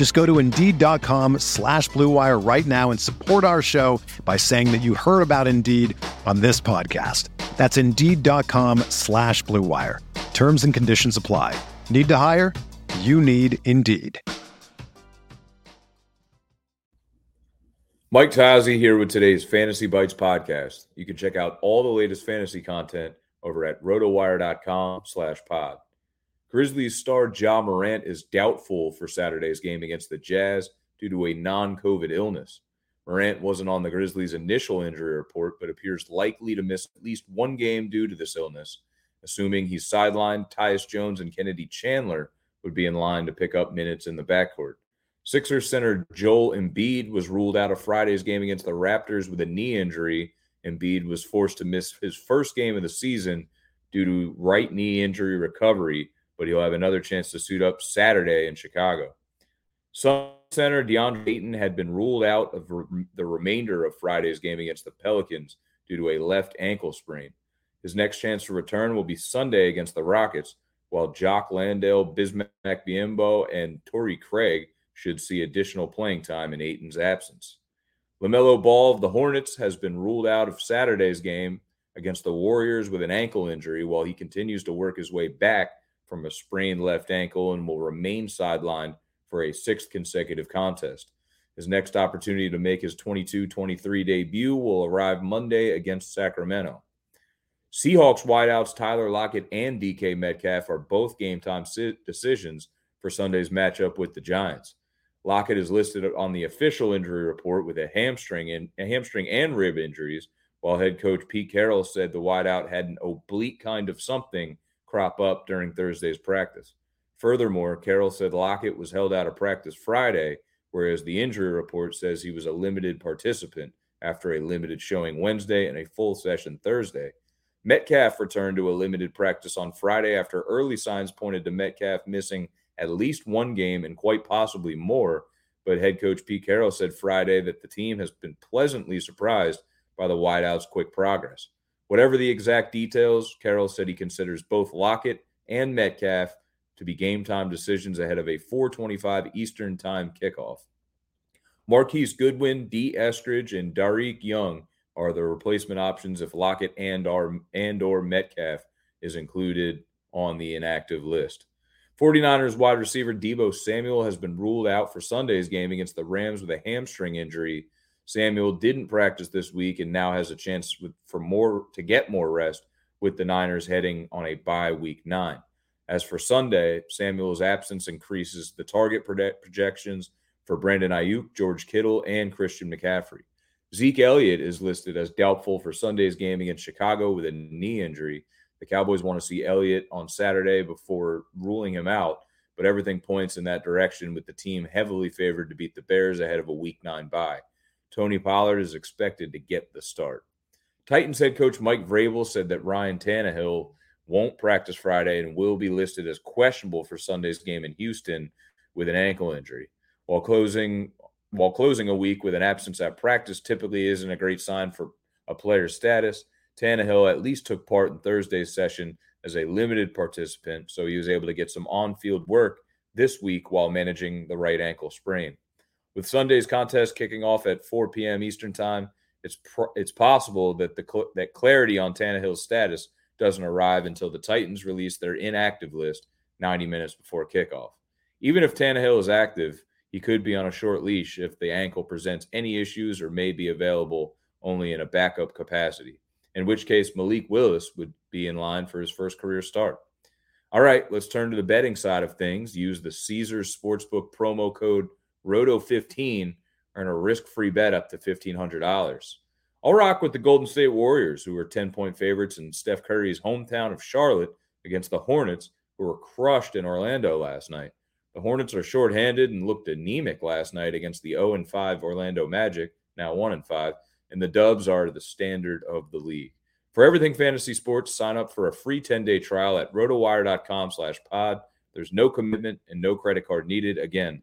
Just go to Indeed.com slash BlueWire right now and support our show by saying that you heard about Indeed on this podcast. That's Indeed.com slash BlueWire. Terms and conditions apply. Need to hire? You need Indeed. Mike Tozzi here with today's Fantasy Bites podcast. You can check out all the latest fantasy content over at rotowire.com slash pod. Grizzlies star Ja Morant is doubtful for Saturday's game against the Jazz due to a non-COVID illness. Morant wasn't on the Grizzlies' initial injury report, but appears likely to miss at least one game due to this illness. Assuming he's sidelined, Tyus Jones and Kennedy Chandler would be in line to pick up minutes in the backcourt. Sixers center Joel Embiid was ruled out of Friday's game against the Raptors with a knee injury. Embiid was forced to miss his first game of the season due to right knee injury recovery, but he'll have another chance to suit up Saturday in Chicago. Sun center DeAndre Ayton had been ruled out of the remainder of Friday's game against the Pelicans due to a left ankle sprain. His next chance to return will be Sunday against the Rockets, while Jock Landale, Bismack Biyombo, and Torrey Craig – should see additional playing time in Ayton's absence. LaMelo Ball of the Hornets has been ruled out of Saturday's game against the Warriors with an ankle injury while he continues to work his way back from a sprained left ankle and will remain sidelined for a sixth consecutive contest. His next opportunity to make his 22 23 debut will arrive Monday against Sacramento. Seahawks wideouts Tyler Lockett and DK Metcalf are both game time decisions for Sunday's matchup with the Giants. Lockett is listed on the official injury report with a hamstring and a hamstring and rib injuries, while head coach Pete Carroll said the wideout had an oblique kind of something crop up during Thursday's practice. Furthermore, Carroll said Lockett was held out of practice Friday, whereas the injury report says he was a limited participant after a limited showing Wednesday and a full session Thursday. Metcalf returned to a limited practice on Friday after early signs pointed to Metcalf missing at least one game and quite possibly more. But head coach Pete Carroll said Friday that the team has been pleasantly surprised by the wideouts' quick progress. Whatever the exact details, Carroll said he considers both Lockett and Metcalf to be game time decisions ahead of a 425 Eastern Time kickoff. Marquise Goodwin, Dee Eskridge, and Dareke Young are the replacement options if Lockett and or, and or Metcalf is included on the inactive list. 49ers wide receiver Deebo Samuel has been ruled out for Sunday's game against the Rams with a hamstring injury. Samuel didn't practice this week and now has a chance for more to get more rest with the Niners heading on a bye week 9. As for Sunday, Samuel's absence increases the target projections for Brandon Aiyuk, George Kittle, and Christian McCaffrey. Zeke Elliott is listed as doubtful for Sunday's game against Chicago with a knee injury. The Cowboys want to see Elliott on Saturday before ruling him out, but everything points in that direction with the team heavily favored to beat the Bears ahead of a week nine bye. Tony Pollard is expected to get the start. Titans head coach Mike Vrabel said that Ryan Tannehill won't practice Friday and will be listed as questionable for Sunday's game in Houston with an ankle injury. While closing while closing a week with an absence at practice typically isn't a great sign for a player's status, Tannehill at least took part in Thursday's session as a limited participant, so he was able to get some on field work this week while managing the right ankle sprain. With Sunday's contest kicking off at 4 p.m. Eastern Time, it's it's possible that the cl- that clarity on Tannehill's status doesn't arrive until the Titans release their inactive list 90 minutes before kickoff. Even if Tannehill is active, he could be on a short leash if the ankle presents any issues or may be available only in a backup capacity. in which case Malik Willis would be in line for his first career start. All right, let's turn to the betting side of things. Use the Caesars Sportsbook promo code ROTO15, earn a risk free bet up to $1,500. I'll rock with the Golden State Warriors, who are 10 point favorites in Steph Curry's hometown of Charlotte against the Hornets, who were crushed in Orlando last night. The Hornets are shorthanded and looked anemic last night against the 0 5 Orlando Magic, now 1 5, and the Dubs are the standard of the league. For everything fantasy sports, sign up for a free 10-day trial at rotowire.com slash pod. There's no commitment and no credit card needed. Again,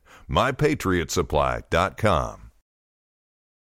MyPatriotSupply.com.